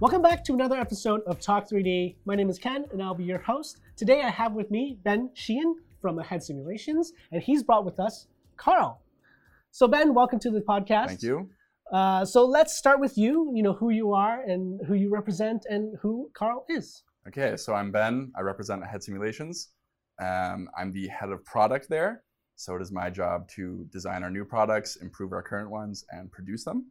Welcome back to another episode of Talk 3D. My name is Ken, and I'll be your host. Today, I have with me Ben Sheahan from Ahead Simulations, and he's brought with us Carl. So, Ben, welcome to the podcast. Thank you. Uh, so, let's start with you. You know who you are and who you represent, and who Carl is. Okay, so I'm Ben. I represent Ahead Simulations. Um, I'm the head of product there. So it is my job to design our new products, improve our current ones, and produce them.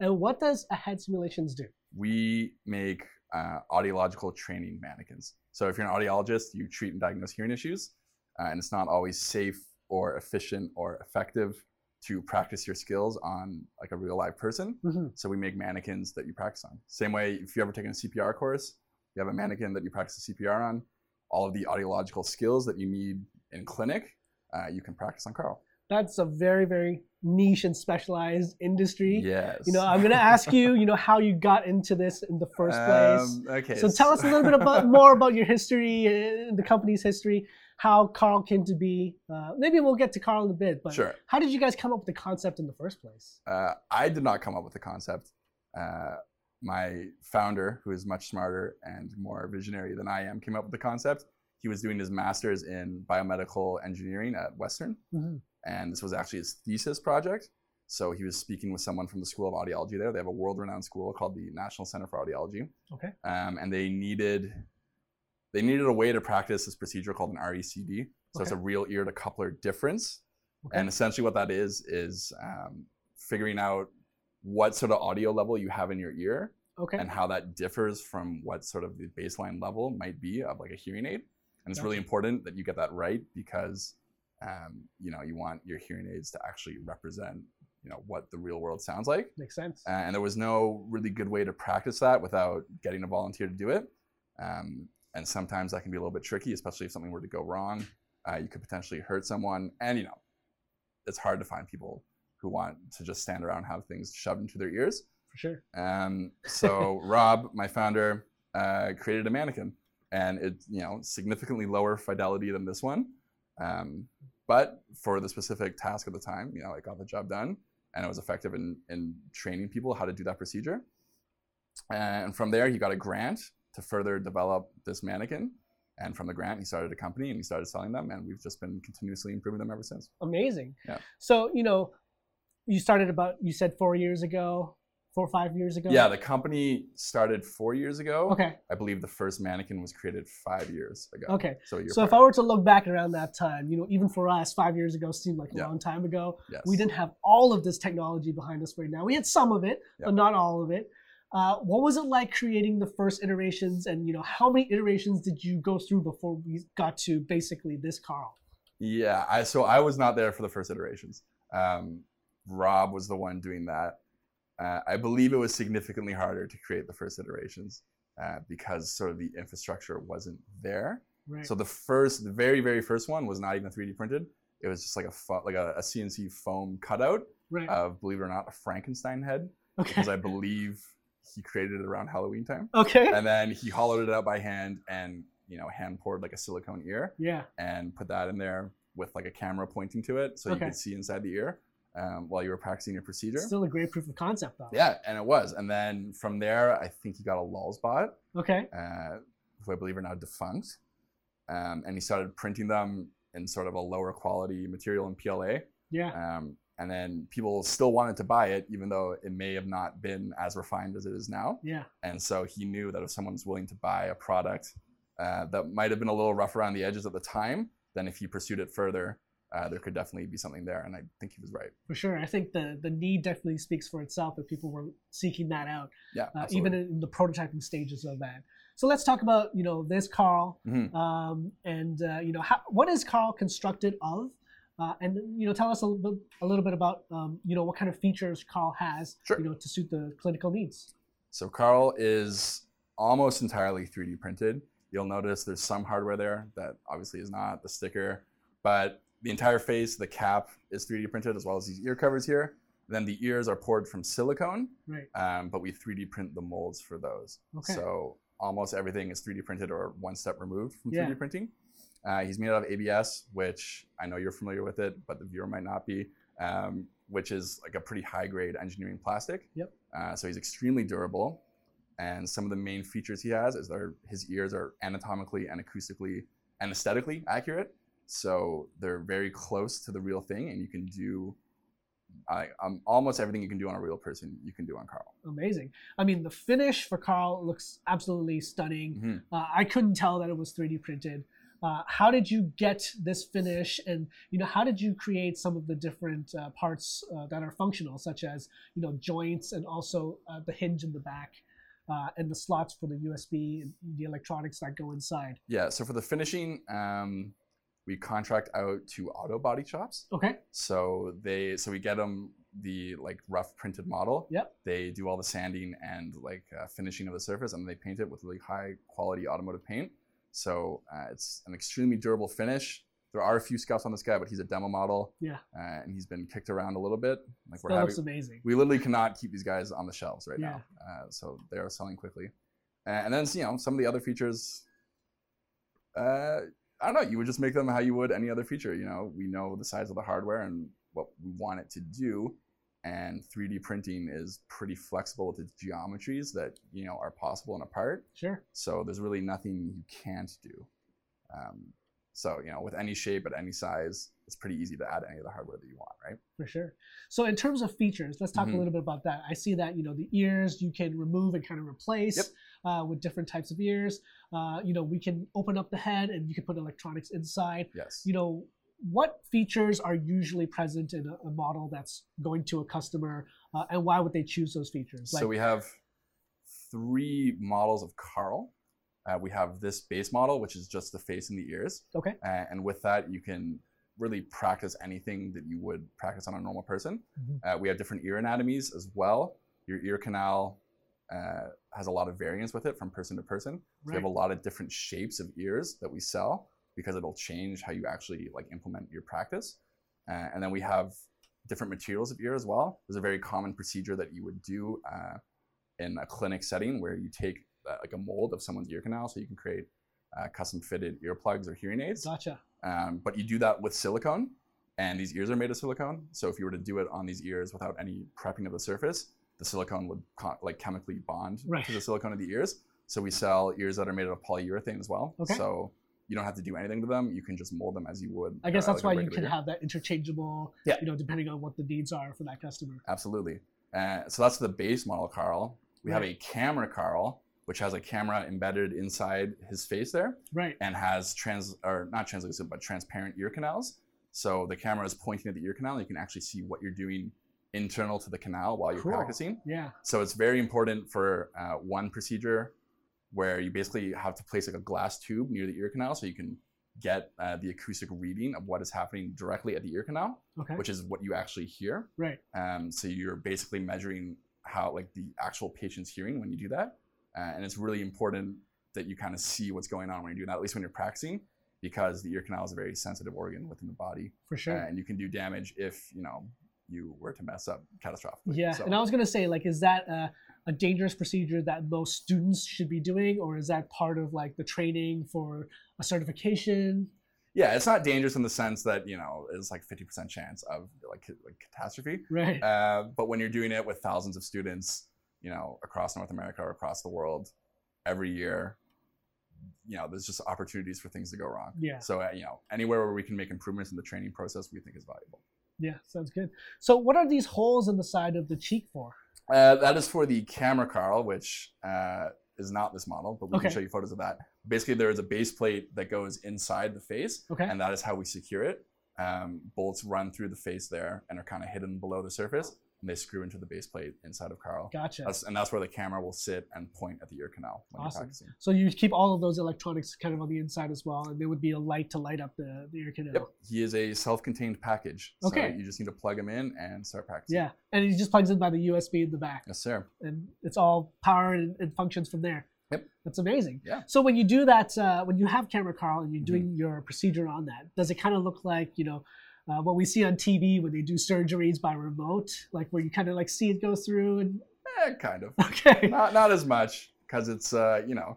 And what does Ahead Simulations do? We make uh, audiological training mannequins. So if you're an audiologist, you treat and diagnose hearing issues, uh, and it's not always safe or efficient or effective to practice your skills on like a real live person. Mm-hmm. So we make mannequins that you practice on. Same way, if you ever taken a CPR course, you have a mannequin that you practice the CPR on. All of the audiological skills that you need in clinic, uh, you can practice on Carl. That's a very, very niche and specialized industry. Yes. You know, I'm going to ask you, you know, how you got into this in the first place. Um, okay. So tell us a little bit about more about your history, uh, the company's history, how Carl came to be. Uh, maybe we'll get to Carl in a bit, but Sure. how did you guys come up with the concept in the first place? Uh, I did not come up with the concept. Uh, my founder, who is much smarter and more visionary than I am, came up with the concept. He was doing his master's in biomedical engineering at Western, Mhm. And this was actually his thesis project. So he was speaking with someone from the School of Audiology there. They have a world-renowned school called the National Center for Audiology, Okay. um, and they needed they needed a way to practice this procedure called an RECD. So it's a real ear to coupler difference. Okay. And essentially, what that is is um, figuring out what sort of audio level you have in your ear Okay. and how that differs from what sort of the baseline level might be of like a hearing aid. And it's really important that you get that right because um, you know you want your hearing aids to actually represent you know what the real world sounds like. Makes sense. Uh, and there was no really good way to practice that without getting a volunteer to do it. Um, and sometimes that can be a little bit tricky, especially if something were to go wrong. Uh, you could potentially hurt someone, and you know, it's hard to find people who want to just stand around and have things shoved into their ears. For sure. Um, so Rob, my founder, uh, created a mannequin, and it's you know significantly lower fidelity than this one, um, but for the specific task at the time, you know, it got the job done, and it was effective in in training people how to do that procedure. And from there, he got a grant to further develop this mannequin. And from the grant, he started a company and he started selling them, and we've just been continuously improving them ever since. Amazing. Yeah. So, you know, you started about, you said four years ago, four or five years ago? Yeah, the company started four years ago. Okay. I believe the first mannequin was created five years ago. Okay. So, So if I were to look back around that time, you know, even for us, five years ago seemed like a Yeah. long time ago. yes. We didn't have all of this technology behind us right now. We had some of it, but not all of it. Uh, what was it like creating the first iterations, and you know, how many iterations did you go through before we got to basically this Carl? Yeah, I so I was not there for the first iterations. Um, Rob was the one doing that. Uh, I believe it was significantly harder to create the first iterations uh, because sort of the infrastructure wasn't there. Right. So the first, the very very first one was not even 3D printed. It was just like a fo- like a, a CNC foam cutout right. of, believe it or not, a Frankenstein head okay. because I believe he created it around Halloween time. Okay. And then he hollowed it out by hand and you know hand poured like a silicone ear yeah. and put that in there with like a camera pointing to it so Okay. you could see inside the ear um, while you were practicing your procedure. Still a great proof of concept, though. Yeah, and it was. And then from there, I think he got a Lulzbot, Okay. uh, who I believe are now defunct. Um, and he started printing them in sort of a lower quality material in PLA. Yeah. Um, and then people still wanted to buy it, even though it may have not been as refined as it is now. Yeah. And so he knew that if someone's willing to buy a product uh, that might have been a little rough around the edges at the time, then if he pursued it further, uh, there could definitely be something there. And I think he was right. For sure. I think the the need definitely speaks for itself that people were seeking that out, Yeah, uh, even in the prototyping stages of that. So let's talk about you know this Carl, Mhm. um, and uh, you know how, what is Carl constructed of, uh, and you know tell us a little bit, a little bit about um, you know what kind of features Carl has, Sure. you know, to suit the clinical needs. So Carl is almost entirely 3D printed. You'll notice there's some hardware there that obviously is not the sticker, but the entire face, the cap is 3D printed as well as these ear covers here. Then the ears are poured from silicone, Right. um, but we 3D print the molds for those. Okay. So almost everything is 3D printed or one step removed from Yeah. 3D printing. Uh, he's made out of ABS, which I know you're familiar with it, but the viewer might not be, um, which is like a pretty high grade engineering plastic. Yep. Uh, so he's extremely durable. And some of the main features he has is that his ears are anatomically and acoustically and aesthetically accurate. So they're very close to the real thing, and you can do I, um, almost everything you can do on a real person, you can do on Carl. Amazing. I mean, the finish for Carl looks absolutely stunning. Mhm. Uh, I couldn't tell that it was 3D printed. Uh, how did you get this finish, and you know, how did you create some of the different uh, parts uh, that are functional, such as you know joints and also uh, the hinge in the back, uh, and the slots for the USB and the electronics that go inside? Yeah, so for the finishing, um, we contract out to auto body shops. Okay. So they so we get them the like rough printed model. Yep. They do all the sanding and like uh, finishing of the surface, and they paint it with really high quality automotive paint. So uh, it's an extremely durable finish. There are a few scuffs on this guy, but he's a demo model, Yeah. uh, and he's been kicked around a little bit. Like we're That having, looks amazing. we literally cannot keep these guys on the shelves right Yeah. now. Uh, so they are selling quickly. Uh, and then you know some of the other features. Uh, I don't know. You would just make them how you would any other feature. You know, we know the size of the hardware and what we want it to do, and 3D printing is pretty flexible with its geometries that you know are possible in a part. Sure. So there's really nothing you can't do. Um, so you know, with any shape at any size, it's pretty easy to add any of the hardware that you want, right? For sure. So in terms of features, let's talk Mhm. a little bit about that. I see that you know the ears you can remove and kind of replace Yep. Uh, with different types of ears. Uh, you know we can open up the head and you can put electronics inside. Yes. You know what features are usually present in a, a model that's going to a customer, uh, and why would they choose those features? so we have three models of Carl. Uh, we have this base model, which is just the face and the ears. okay, Uh, and with that, you can really practice anything that you would practice on a normal person. Mhm. Uh, we have different ear anatomies as well. Your ear canal uh, has a lot of variance with it from person to person. So we have a lot of different shapes of ears that we sell because it'll change how you actually like implement your practice. Uh, and then we have different materials of ear as well. There's a very common procedure that you would do uh, in a clinic setting where you take uh, like a mold of someone's ear canal, so you can create uh, custom fitted earplugs or hearing aids. gotcha. Um, but you do that with silicone, and these ears are made of silicone. So if you were to do it on these ears without any prepping of the surface, the silicone would like chemically bond Right. to the silicone of the ears. So we sell ears that are made of polyurethane as well. Okay. So you don't have to do anything to them. You can just mold them as you would. I guess uh, that's like why you can have that interchangeable. Yeah. You know, depending on what the needs are for that customer. Absolutely. Uh, so that's the base model Carl. We have a camera Carl, which has a camera embedded inside his face there. Right. and has trans or not translucent but transparent ear canals. So the camera is pointing at the ear canal. And you can actually see what you're doing internal to the canal while you're Cool. practicing. Yeah. So it's very important for uh, one procedure where you basically have to place like a glass tube near the ear canal so you can get uh, the acoustic reading of what is happening directly at the ear canal, Okay. which is what you actually hear. right. Um, so you're basically measuring how like the actual patient's hearing when you do that, uh, and it's really important that you kind of see what's going on when you're doing that, at least when you're practicing, because the ear canal is a very sensitive organ within the body, For sure. uh, and you can do damage if you know you were to mess up catastrophically. Yeah, So, and I was gonna say, like, is that a, a dangerous procedure that most students should be doing, or is that part of like the training for a certification? yeah, it's not dangerous in the sense that you know it's like 50% chance of like, like catastrophe, Right. uh, but when you're doing it with thousands of students, you know, across North America or across the world, every year, you know, there's just opportunities for things to go wrong. yeah. So, uh, you know, anywhere where we can make improvements in the training process, we think is valuable. Yeah. Sounds good. So, what are these holes in the side of the cheek for? Uh, that is for the camera, Carl, which uh, is not this model, but we Okay. can show you photos of that. Basically, there is a base plate that goes inside the face, Okay. and that is how we secure it. Um, bolts run through the face there and are kind of hidden below the surface, and they screw into the base plate inside of Carl. Gotcha. That's, and that's where the camera will sit and point at the ear canal when Awesome. you're practicing. so you keep all of those electronics kind of on the inside as well, and there would be a light to light up the, the ear canal. Yep, he is a self-contained package. So Okay. you just need to plug him in and start practicing. Yeah, and he just plugs in by the USB in the back, Yes, sir. and it's all power and, and functions from there. Yep. That's amazing. Yeah. So when you do that, uh, when you have camera, Carl, and you're Mhm. doing your procedure on that, does it kind of look like you know uh, what we see on TV when they do surgeries by remote, like where you kind of like see it go through and Eh, kind of. okay, not not as much because it's uh, you know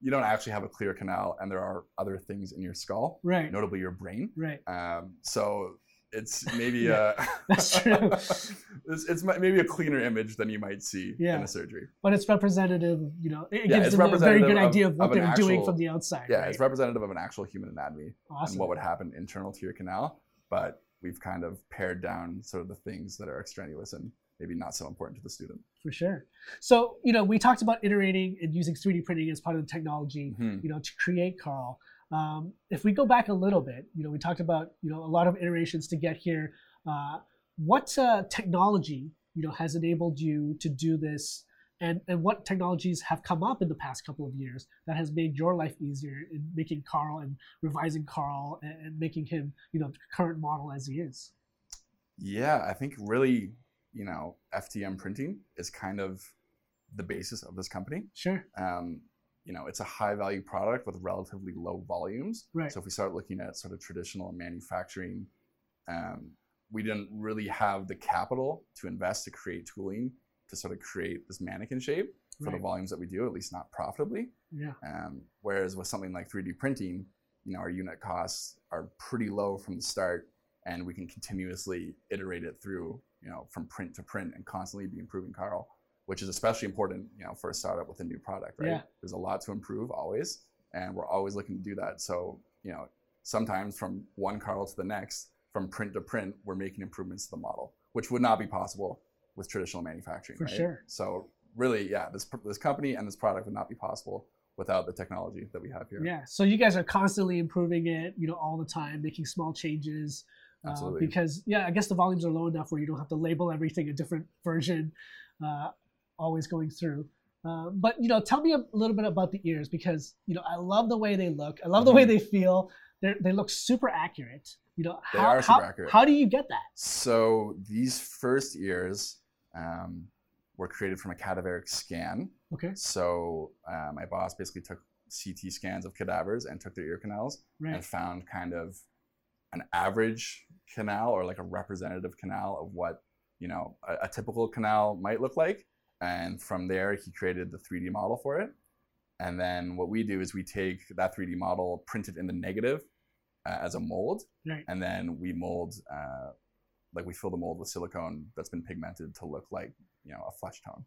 you don't actually have a clear canal and there are other things in your skull right, notably your brain right, um, so it's maybe uh, That's true. it's, it's maybe a cleaner image than you might see Yeah. in a surgery. But it's representative, you know, it Yeah, gives them a very good of- idea of what of they're doing from the outside. Yeah, right? it's representative of an actual human anatomy awesome. and what would happen internal to your canal. But we've kind of pared down sort of the things that are extraneous and maybe not so important to the student. for sure. So, you know, we talked about iterating and using 3D printing as part of the technology, Mhm. you know, to create Carl. Um, if we go back a little bit, you know, we talked about, you know, a lot of iterations to get here. Uh, what uh, technology, you know, has enabled you to do this? And, and what technologies have come up in the past couple of years that has made your life easier in making Carl and revising Carl and, and making him, you know, the current model as he is? Yeah, I think really, you know, FDM printing is kind of the basis of this company. Sure. Um, you know, it's a high value product with relatively low volumes. Right. So if we start looking at sort of traditional manufacturing, um, we didn't really have the capital to invest to create tooling to sort of create this mannequin shape for Right. the volumes that we do, at least not profitably. Yeah. Um, whereas with something like 3D printing, you know, our unit costs are pretty low from the start, and we can continuously iterate it through, you know, from print to print and constantly be improving Carl, which is especially important, you know, for a startup with a new product, right? Yeah. There's a lot to improve always, and we're always looking to do that. So, you know, sometimes from one Carl to the next, from print to print, we're making improvements to the model, which would not be possible with traditional manufacturing. For right? sure. So really, yeah, this this company and this product would not be possible without the technology that we have here. Yeah. So you guys are constantly improving it, you know, all the time, making small changes. uh, Absolutely. because yeah, I guess the volumes are low enough where you don't have to label everything a different version, uh, always going through. Uh, but you know, tell me a little bit about the ears because you know I love the way they look. I love the way Mhm. they feel. They they look super accurate. You know, They how, how, accurate. how do you get that? So these first ears um, were created from a cadaveric scan. Okay. So uh, my boss basically took CT scans of cadavers and took their ear canals Right. and found kind of an average canal or like a representative canal of what you know a, a typical canal might look like and from there he created the 3d model for it and then what we do is we take that 3d model print it in the negative uh, as a mold Right. and then we mold uh, like we fill the mold with silicone that's been pigmented to look like you know a flesh tone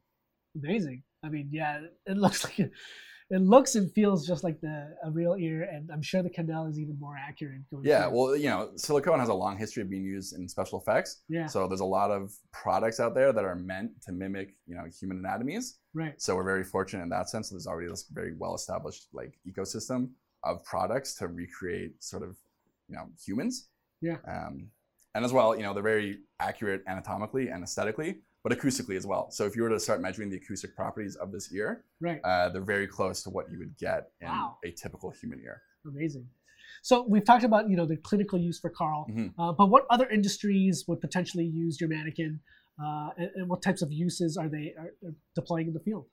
Amazing. I mean, yeah, it looks like it, it looks and feels just like the a real ear, and I'm sure the canal is even more accurate. Going yeah through. well you know silicone has a long history of being used in special effects yeah, So there's a lot of products out there that are meant to mimic, you know, human anatomies. right. So we're very fortunate in that sense. There's already this very well-established like ecosystem of products to recreate sort of, you know, humans. Yeah. Um, and as well, you know, they're very accurate anatomically and aesthetically, but acoustically as well. So if you were to start measuring the acoustic properties of this ear, Right. uh, they're very close to what you would get in Wow. a typical human ear. Amazing. So we've talked about you know the clinical use for Carl, Mhm. uh, but what other industries would potentially use your mannequin, uh, and, and what types of uses are they are, are deploying in the field?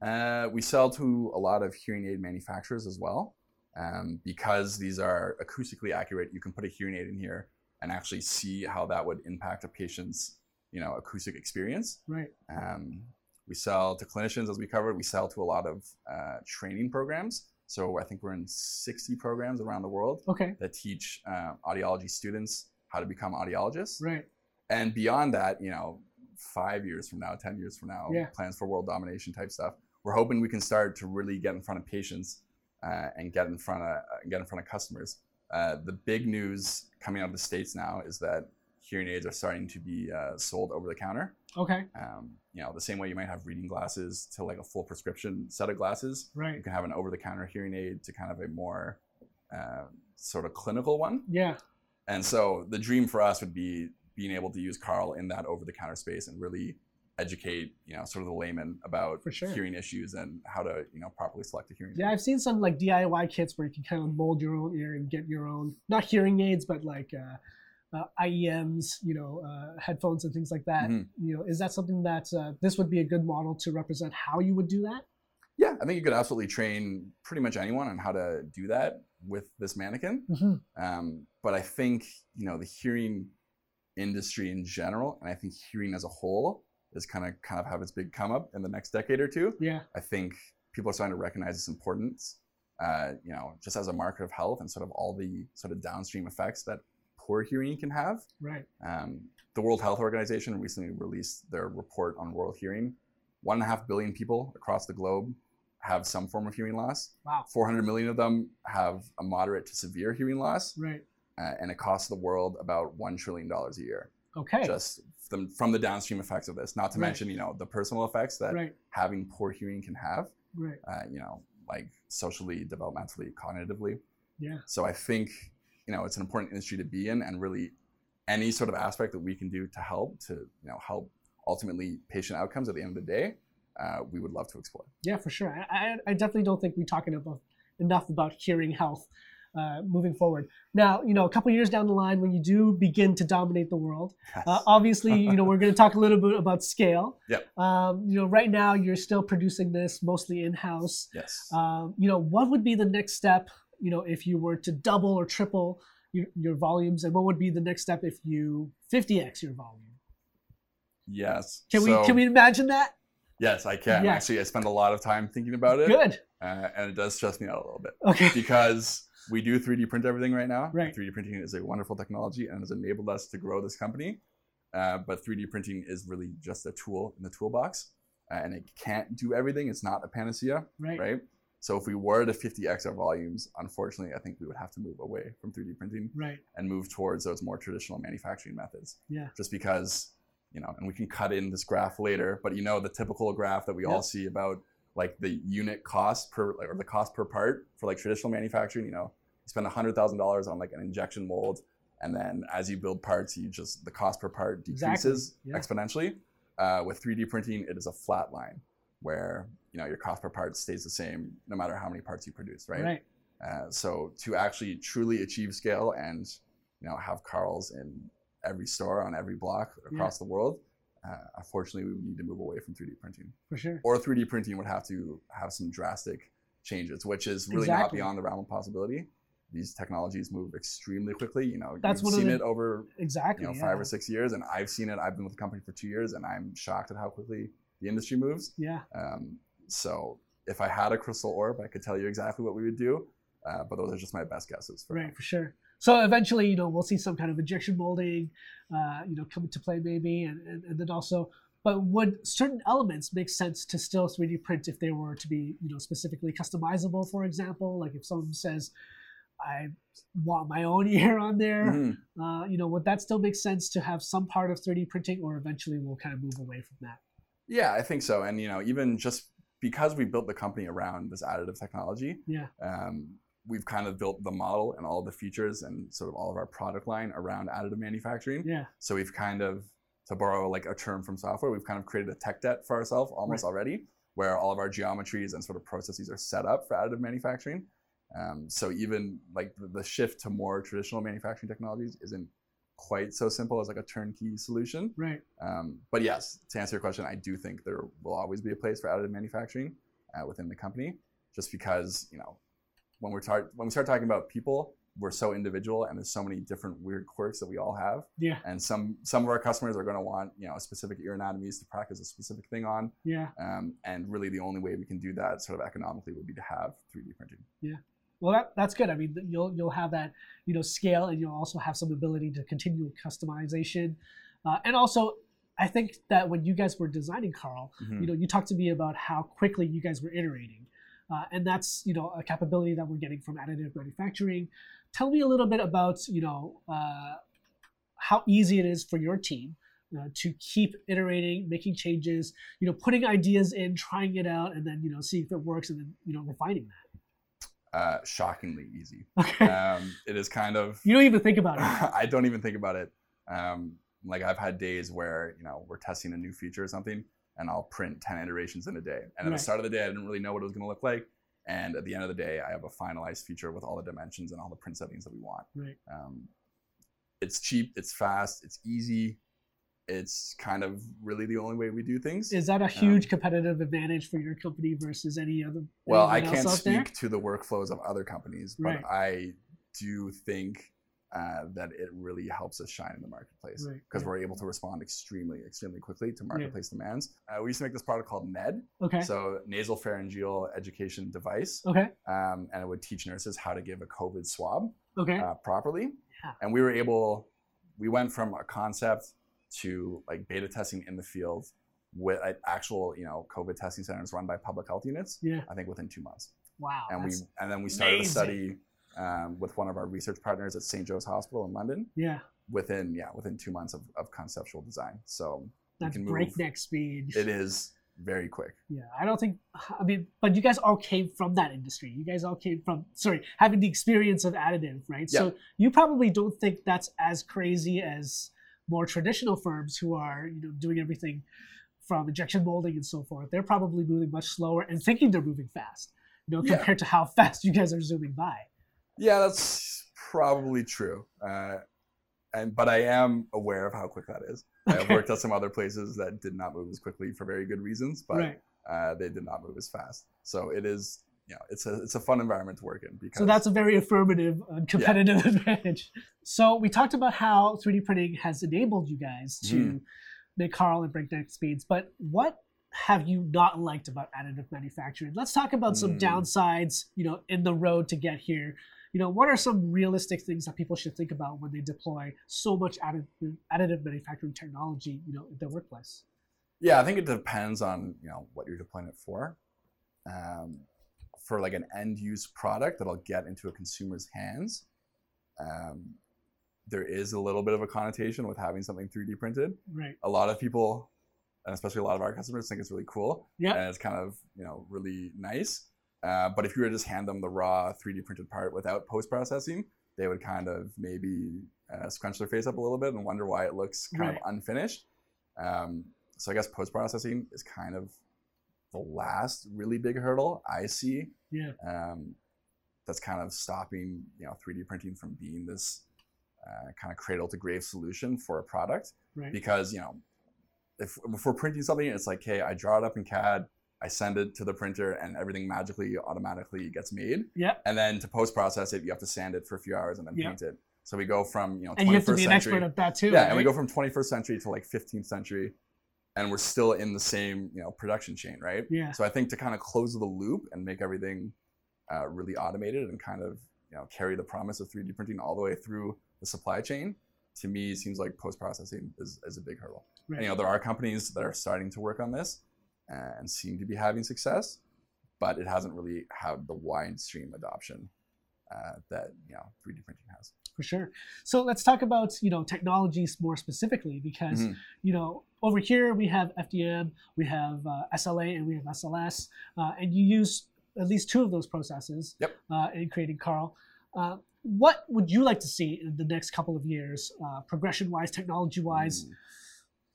Uh, we sell to a lot of hearing aid manufacturers as well. Um, because these are acoustically accurate, you can put a hearing aid in here and actually see how that would impact a patient's, you know, acoustic experience. Right. Um, we sell to clinicians, as we covered. We sell to a lot of uh, training programs. So I think we're in 60 programs around the world Okay. that teach uh, audiology students how to become audiologists Right. and beyond that, you know, five years from now, ten years from now, Yeah. plans for world domination type stuff. We're hoping we can start to really get in front of patients uh, and get in front of uh, get in front of customers. Uh, the big news coming out of the states now is that hearing aids are starting to be uh, sold over the counter. Okay. Um, you know, the same way you might have reading glasses to like a full prescription set of glasses, Right. you can have an over-the-counter hearing aid to kind of a more uh, sort of clinical one. Yeah. And so the dream for us would be being able to use Carl in that over the counter space and really educate, you know, sort of the layman about sure. hearing issues and how to, you know, properly select a hearing. Aid. Yeah, I've seen some like DIY kits where you can kind of mold your own ear and get your own not hearing aids, but like uh, uh, IEMs, you know, uh, headphones and things like that. Mhm. You know, is that something that uh, this would be a good model to represent how you would do that? Yeah, I think you could absolutely train pretty much anyone on how to do that with this mannequin. Mm-hmm. Um, but I think, you know, the hearing industry in general, and I think hearing as a whole is kind of kind of have its big come up in the next decade or two. Yeah. I think people are starting to recognize its importance, uh, you know, just as a marker of health and sort of all the sort of downstream effects that poor hearing can have. Right. Um, the World Health Organization recently released their report on world hearing. One and a half billion people across the globe have some form of hearing loss. Wow. 400 million of them have a moderate to severe hearing loss, Right. uh, and it costs the world about $1 trillion a year Okay. just from, from the downstream effects of this. Not to Right. mention, you know, the personal effects that right. having poor hearing can have, Right. uh, you know, like socially, developmentally, cognitively. Yeah. So I think, you know, it's an important industry to be in and really any sort of aspect that we can do to help to, you know, help ultimately patient outcomes at the end of the day, uh, we would love to explore. Yeah, for sure. I, I, I definitely don't think we're talking enough about hearing health uh, moving forward. Now, you know, a couple years down the line, when you do begin to dominate the world, Yes. uh, obviously, you know, we're going to talk a little bit about scale. Yep. Um, you know, right now you're still producing this mostly in house. yes. Um, you know, what would be the next step? You know, if you were to double or triple your, your volumes, and what would be the next step if you 50x your volume? yes. Can So- we can we imagine that? Yes, I can. Yeah. Actually, I spend a lot of time thinking about it, Good. uh, and it does stress me out a little bit. Okay. because we do 3D print everything right now. Right. 3D printing is a wonderful technology and has enabled us to grow this company. Uh, but 3D printing is really just a tool in the toolbox, uh, and it can't do everything. It's not a panacea, Right. right? So if we were to 50x our volumes, unfortunately, I think we would have to move away from 3D printing Right. and move towards those more traditional manufacturing methods. Yeah. Just because, you know, and we can cut in this graph later, but you know the typical graph that we all see about like the unit cost per or the cost per part for like traditional manufacturing, you know, you spend $100,000 on like an injection mold and then as you build parts, you just the cost per part Exactly. decreases Yeah. exponentially. Uh, with 3D printing, it is a flat line where, you know, your cost per part stays the same no matter how many parts you produce, right? Right. Uh, so to actually truly achieve scale and you know have Carls in every store on every block across the world, uh, unfortunately we would need to move away from 3D printing. For sure. Or 3D printing would have to have some drastic changes, which is really not beyond the realm of possibility. These technologies move extremely quickly. You know, That's you've seen the- it over Exactly. you know yeah. five or six years, and I've seen it. I've been with the company for two years, and I'm shocked at how quickly the industry moves. Yeah. Um, so if I had a crystal orb, I could tell you exactly what we would do. Uh, but those are just my best guesses. For now. Right. For sure. So eventually, you know, we'll see some kind of injection molding, uh, you know, come into play maybe, and, and, and then also. But would certain elements make sense to still 3D print if they were to be, you know, specifically customizable? For example, like if someone says, "I want my own ear on there," Mhm. uh, you know, would that still make sense to have some part of 3D printing, or eventually we'll kind of move away from that? Yeah, I think so. And you know, even just because we built the company around this additive technology, Yeah. um, we've kind of built the model and all the features and sort of all of our product line around additive manufacturing. Yeah. So we've kind of, to borrow like a term from software, we've kind of created a tech debt for ourselves almost already, where all of our geometries and sort of processes are set up for additive manufacturing. Um, so even like the, the shift to more traditional manufacturing technologies isn't quite so simple as like a turnkey solution. Right. Um, but yes, to answer your question, I do think there will always be a place for additive manufacturing uh, within the company, just because you know when we're tar- when we start talking about people, we're so individual, and there's so many different weird quirks that we all have, Yeah. and some some of our customers are going to want you know specific ear anatomies to practice a specific thing on, Yeah. um, and really the only way we can do that sort of economically would be to have 3D printing. Yeah. Well, that, that's good. I mean, you'll you'll have that you know scale, and you'll also have some ability to continue customization, uh, and also I think that when you guys were designing Carl, Mhm. you know, you talked to me about how quickly you guys were iterating, uh, and that's you know a capability that we're getting from additive manufacturing. Tell me a little bit about you know uh, how easy it is for your team. Uh, to keep iterating, making changes, you know, putting ideas in, trying it out, and then you know, seeing if it works, and then you know, refining that. Uh, shockingly easy. Okay. Um, it is kind of You don't even think about it. I don't even think about it. Um, like I've had days where you know we're testing a new feature or something, and I'll print ten iterations in a day. And at Right. the start of the day, I didn't really know what it was going to look like. And at the end of the day, I have a finalized feature with all the dimensions and all the print settings that we want. Right. Um, it's cheap, it's fast, it's easy. It's kind of really the only way we do things. Is that a huge competitive advantage for your company versus any other? Well, I can't out there? speak to the workflows of other companies, but Right. I do think uh, that it really helps us shine in the marketplace because right. we're able to respond extremely, extremely quickly to marketplace demands. Uh, we used to make this product called NED, Okay. so nasal pharyngeal education device, okay. um, and it would teach nurses how to give a COVID swab Okay. uh, properly. Yeah. And we were able, we went from a concept to like beta testing in the field with actual, you know, COVID testing centers run by public health units. Yeah. I think within two months. Wow. and we and then we started amazing. a study um, with one of our research partners at St. Joe's Hospital in London yeah. within yeah within two months of, of conceptual design. So That's can move. breakneck speed. it is very quick. Yeah, I don't think. I mean, but you guys all came from that industry. You guys all came from sorry, having the experience of additive, right? Yeah. So you probably don't think that's as crazy as more traditional firms who are you know doing everything from injection molding and so forth. They're probably moving much slower and thinking they're moving fast. You know, Yeah. compared to how fast you guys are zooming by. Yeah, that's probably true. Uh, and but I am aware of how quick that is. I've worked at some other places that did not move as quickly for very good reasons, but right. uh, they did not move as fast. So it is, you know, it's a it's a fun environment to work in because So that's a very affirmative and competitive advantage. So we talked about how 3D printing has enabled you guys to Mhm. make Carl and breakneck speeds, but what have you not liked about additive manufacturing? Let's talk about some Mm. downsides, you know, in the road to get here. You know, what are some realistic things that people should think about when they deploy so much additive, additive manufacturing technology, you know, in their workplace? Yeah, I think it depends on you know what you're deploying it for. Um, for like an end use product that'll get into a consumer's hands, um, there is a little bit of a connotation with having something 3D printed. Right. A lot of people, and especially a lot of our customers, think it's really cool Yeah. and it's kind of you know really nice. Uh, but if you were to just hand them the raw 3D printed part without post processing, they would kind of maybe uh, scrunch their face up a little bit and wonder why it looks kind Right. of unfinished. Um, so I guess post processing is kind of the last really big hurdle I see Yeah. um, that's kind of stopping you know 3D printing from being this uh, kind of cradle to grave solution for a product Right. because you know if, if we're printing something it's like hey i draw it up in cad i send it to the printer and everything magically automatically gets made Yeah. and then to post process it you have to sand it for a few hours and then Yeah. paint it so we go from you know 21st And you have to be an century expert at that too. yeah and we go from 21st century to like 15th century and we're still in the same you know production chain right Yeah. so i think to kind of close the loop and make everything uh, really automated and kind of you know carry the promise of 3d printing all the way through the supply chain to me seems like post processing is, is a big hurdle Right. and, you know there are companies that are starting to work on this and seem to be having success but it hasn't really had the wide stream adoption uh, that you know 3d printing has for sure. So let's talk about you know technologies more specifically because Mhm. you know over here we have FDM, we have uh, SLA, and we have SLS, uh, and you use at least two of those processes Yep. uh, in creating Carl. Uh, what would you like to see in the next couple of years, uh, progression-wise, technology-wise, Ooh.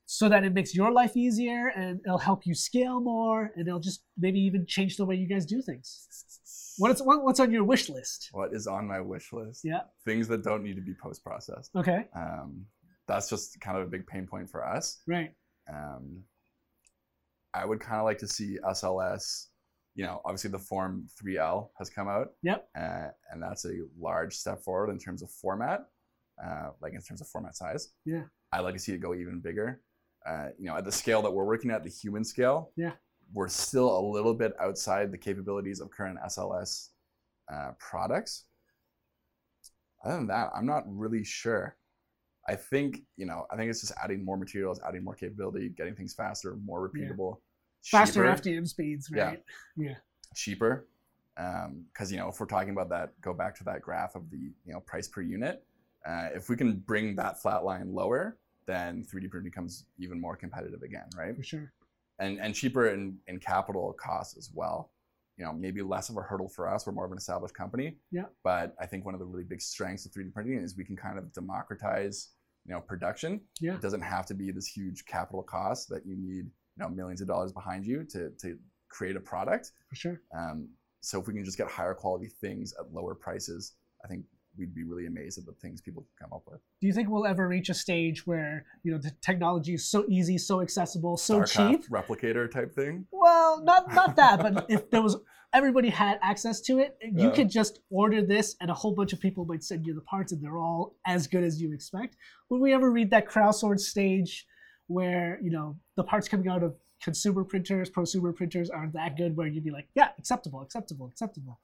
So that it makes your life easier and it'll help you scale more, and it'll just maybe even change the way you guys do things? What's what, what's on your wish list? what is on my wish list Yeah. things that don't need to be post processed Okay. um, that's just kind of a big pain point for us Right. um, I would kind of like to see SLS. You know, obviously the Form 3L has come out, Yep. uh, and that's a large step forward in terms of format, uh, like in terms of format size. Yeah. I'd like to see it go even bigger. Uh, you know, at the scale that we're working at, the human scale, Yeah. we're still a little bit outside the capabilities of current SLS uh, products. Other than that, I'm not really sure. I think you know, I think it's just adding more materials, adding more capability, getting things faster, more Yeah. repeatable, Faster cheaper, FDM speeds, right? Yeah. cheaper. Because you know, if we're talking about that, go back to that graph of the you know price per unit. Uh, if we can bring that flat line lower, then 3D printing becomes even more competitive again, right? For sure. and and cheaper in, in capital costs as well. You know, maybe less of a hurdle for us. We're more of an established company. Yeah. But I think one of the really big strengths of 3D printing is we can kind of democratize, you know, production. Yeah. It doesn't have to be this huge capital cost that you need, you know, millions of dollars behind you to to create a product. For sure. Um, so if we can just get higher quality things at lower prices, I think we'd be really amazed at the things people can come up with. Do you think we'll ever reach a stage where you know the technology is so easy, so accessible, so cheap? Replicator type thing. Well, not not that, but if there was everybody had access to it, you Yeah. could just order this, and a whole bunch of people might send you the parts, and they're all as good as you expect. Would we ever reach that crowdsourced stage where you know the parts coming out of consumer printers, prosumer printers aren't that good, where you'd be like, yeah, acceptable, acceptable, acceptable.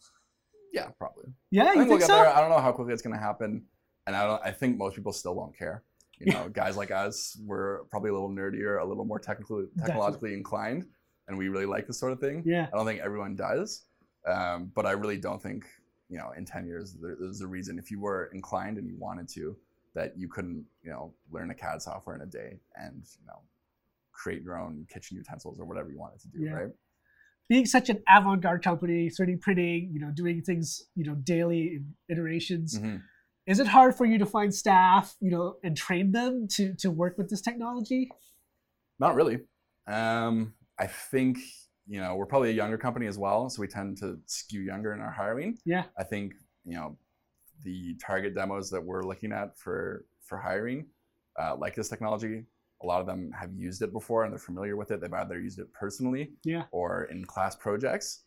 Yeah, probably. Yeah, I you think we'll get so? there. I don't know how quickly it's going to happen. and I don't. I think most people still won't care. You know, guys like us, we're probably a little nerdier, a little more technically technologically inclined, and we really like this sort of thing. Yeah. I don't think everyone does, um, but I really don't think you know in ten years there, there's a reason if you were inclined and you wanted to that you couldn't you know learn a CAD software in a day and you know create your own kitchen utensils or whatever you wanted to do, Yeah. right? Being such an avant-garde company, 3D printing, you know, doing things, you know, daily in iterations. Mhm. Is it hard for you to find staff, you know, and train them to to work with this technology? Not really. Um, I think you know we're probably a younger company as well, so we tend to skew younger in our hiring. Yeah. I think you know the target demos that we're looking at for for hiring, uh, like this technology, a lot of them have used it before and they're familiar with it. They've either used it personally Yeah. or in class projects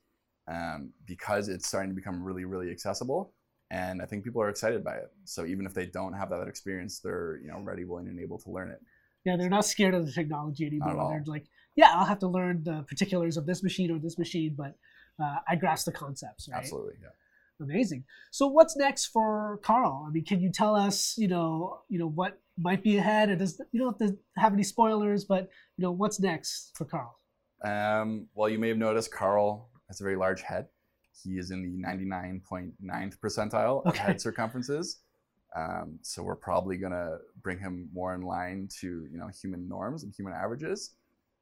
um, because it's starting to become really, really accessible. And I think people are excited by it. So even if they don't have that experience, they're you know ready, willing, and able to learn it. Yeah, they're not scared of the technology anymore. They're like, yeah, I'll have to learn the particulars of this machine or this machine, but uh, I grasp the concepts. Right? Absolutely. Yeah. Amazing. So what's next for Carl? I mean, can you tell us, you know, you know what might be ahead? It does you don't have to have any spoilers, but you know, what's next for Carl? Um, well, you may have noticed Carl has a very large head. He is in the 99.9th percentile of head circumferences. Um, so we're probably gonna bring him more in line to you know human norms and human averages.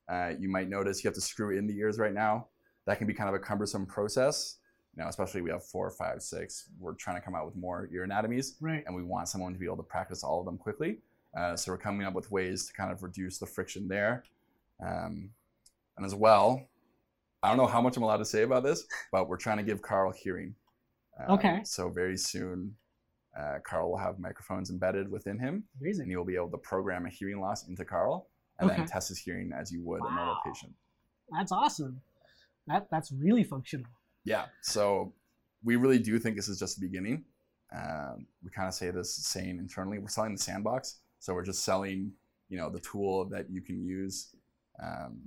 Uh, you might notice you have to screw in the ears right now. That can be kind of a cumbersome process. You know, especially we have four, five, six. We're trying to come out with more ear anatomies Right. and we want someone to be able to practice all of them quickly. Uh, so we're coming up with ways to kind of reduce the friction there. Um, and as well, I don't know how much I'm allowed to say about this, but we're trying to give Carl hearing. Um, Okay. So very soon, uh, Carl will have microphones embedded within him, and Amazing. you'll be able to program a hearing loss into Carl, and then test his hearing as you would a normal patient. That's awesome. That that's really functional. Yeah. So we really do think this is just the beginning. Um, we kind of say this saying internally, we're selling the sandbox. So we're just selling, you know, the tool that you can use um,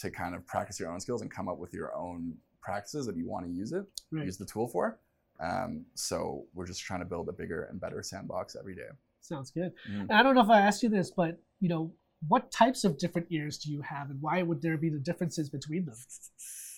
to kind of practice your own skills and come up with your own practices if you want to use it, Right. use the tool for. Um, so we're just trying to build a bigger and better sandbox every day. Sounds good. And I don't know if I asked you this, but you know, what types of different ears do you have, and why would there be the differences between them?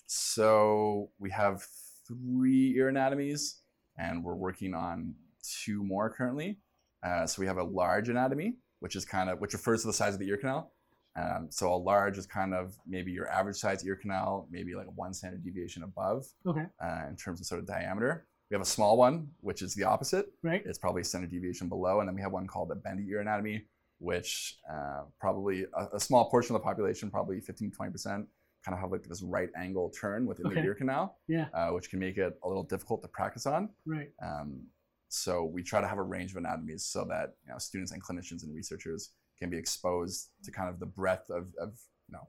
So we have three ear anatomies, and we're working on two more currently. Uh, so we have a large anatomy, which is kind of which refers to the size of the ear canal. Um, so a large is kind of maybe your average size ear canal, maybe like one standard deviation above Okay. uh, in terms of sort of diameter. We have a small one, which is the opposite. Right. It's probably a standard deviation below, and then we have one called the bendy ear anatomy, which uh, probably a, a small portion of the population, probably 15 20 percent, kind of have like this right angle turn within Okay. the ear canal, Yeah. uh, which can make it a little difficult to practice on. Right. Um, so we try to have a range of anatomies so that you know, students and clinicians and researchers can be exposed to kind of the breadth of, of you know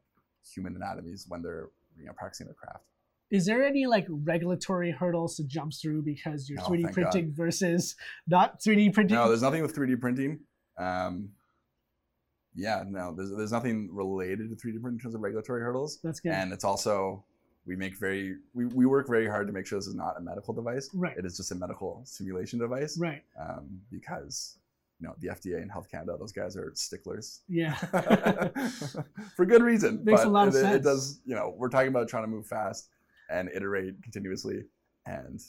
human anatomies when they're you know practicing their craft. Is there any like regulatory hurdles to jump through because you're No, 3D thank God. printing versus not 3D printing? No, there's nothing with 3D printing. Um, yeah, no, there's, there's nothing related to 3D printing in terms of regulatory hurdles. That's good. And it's also, we make very, we, we work very hard to make sure this is not a medical device. right. It is just a medical simulation device Right. um, because, you know, the FDA and Health Canada, those guys are sticklers. Yeah. For good reason. Makes a lot of it, sense. It does, you know, we're talking about trying to move fast and iterate continuously. And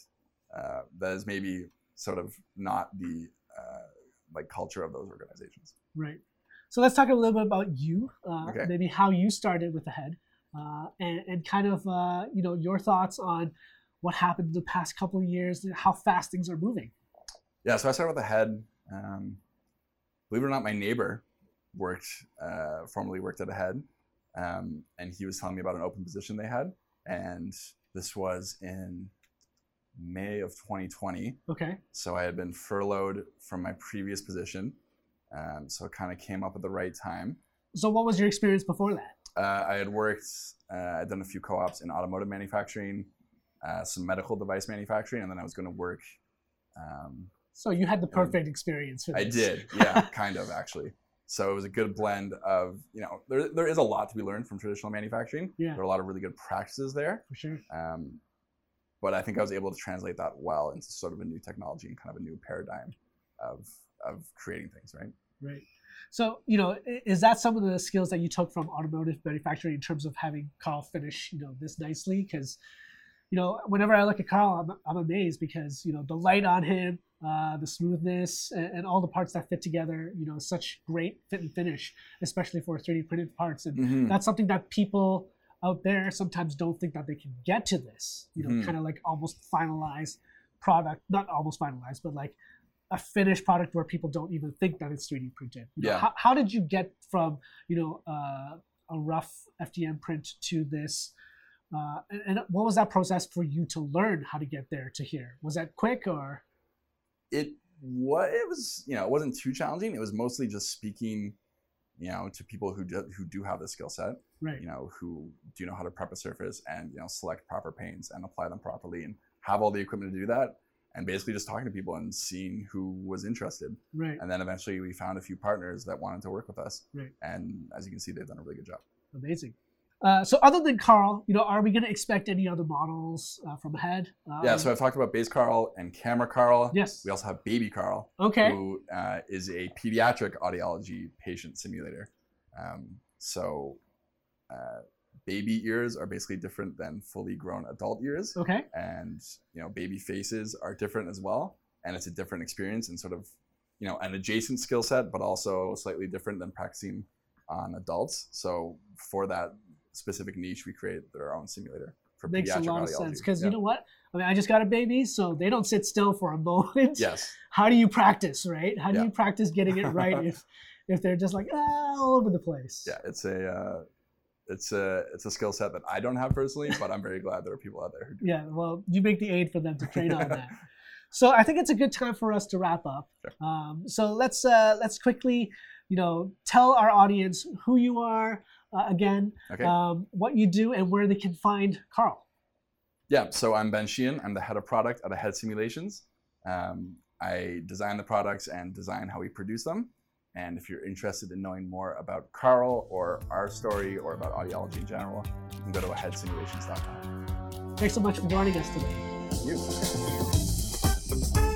uh, that is maybe sort of not the uh, like culture of those organizations. Right. So let's talk a little bit about you, uh, Okay. maybe how you started with the head, uh, and, and kind of uh, you know your thoughts on what happened in the past couple of years, and how fast things are moving. Yeah, so I started with the head. Um, believe it or not, my neighbor worked, uh, formerly worked at Ahead, um, and he was telling me about an open position they had, and this was in May of 2020. Okay. So I had been furloughed from my previous position, um, so it kind of came up at the right time. So what was your experience before that? Uh, I had worked, uh, I'd done a few co-ops in automotive manufacturing, uh, some medical device manufacturing, and then I was going to work. Um, So you had the perfect experience for I did, yeah, kind of actually. So it was a good blend of, you know, there, there is a lot to be learned from traditional manufacturing. Yeah. There are a lot of really good practices there. For sure. Um, but I think I was able to translate that well into sort of a new technology and kind of a new paradigm of of creating things, right? Right. So, you know, is that some of the skills that you took from automotive manufacturing in terms of having Carl finish, you know, this nicely? Because, you know, whenever I look at Carl, I'm, I'm amazed because, you know, the light on him, uh, the smoothness, and, and, all the parts that fit together, you know, such great fit and finish, especially for 3D printed parts. And mm-hmm. that's something that people out there sometimes don't think that they can get to this, you know, mm-hmm. kind of like almost finalized product, not almost finalized, but like a finished product where people don't even think that it's 3D printed. You know, yeah. How, how, did you get from you know uh, a rough FDM print to this? Uh, and, and, what was that process for you to learn how to get there to here? Was that quick or? It what it was you know it wasn't too challenging. It was mostly just speaking, you know, to people who do, who do have the skill set. Right. You know who do know how to prep a surface and you know select proper paints and apply them properly and have all the equipment to do that and basically just talking to people and seeing who was interested. Right. And then eventually we found a few partners that wanted to work with us. Right. And as you can see, they've done a really good job. Amazing. Uh, so other than Carl, you know, are we going to expect any other models uh, from Ahead? Um, yeah, so I've talked about base Carl and camera Carl. Yes. We also have baby Carl. Okay. Who uh, is a pediatric audiology patient simulator. Um, so uh, baby ears are basically different than fully grown adult ears. Okay. And you know, baby faces are different as well, and it's a different experience and sort of you know an adjacent skill set, but also slightly different than practicing on adults. So for that specific niche, we created our own simulator for Makes a lot audiology. of sense because you know what? I mean, I just got a baby, so they don't sit still for a moment. Yes. How do you practice, right? How do yeah. you practice getting it right if if they're just like ah, all over the place? Yeah, it's a uh, it's a it's a skill set that I don't have personally, but I'm very glad there are people out there who do. Yeah, well, you make the aid for them to train on that. So I think it's a good time for us to wrap up. Sure. Um, so let's uh, let's quickly, you know, tell our audience who you are uh, again, okay. um, what you do, and where they can find Carl. Yeah, so I'm Ben Sheahan. I'm the head of product at Ahead Simulations. Um, I design the products and design how we produce them. And if you're interested in knowing more about Carl or our story or about audiology in general, you can go to aheadsimulations.com. Thanks so much for joining us today. Thank you.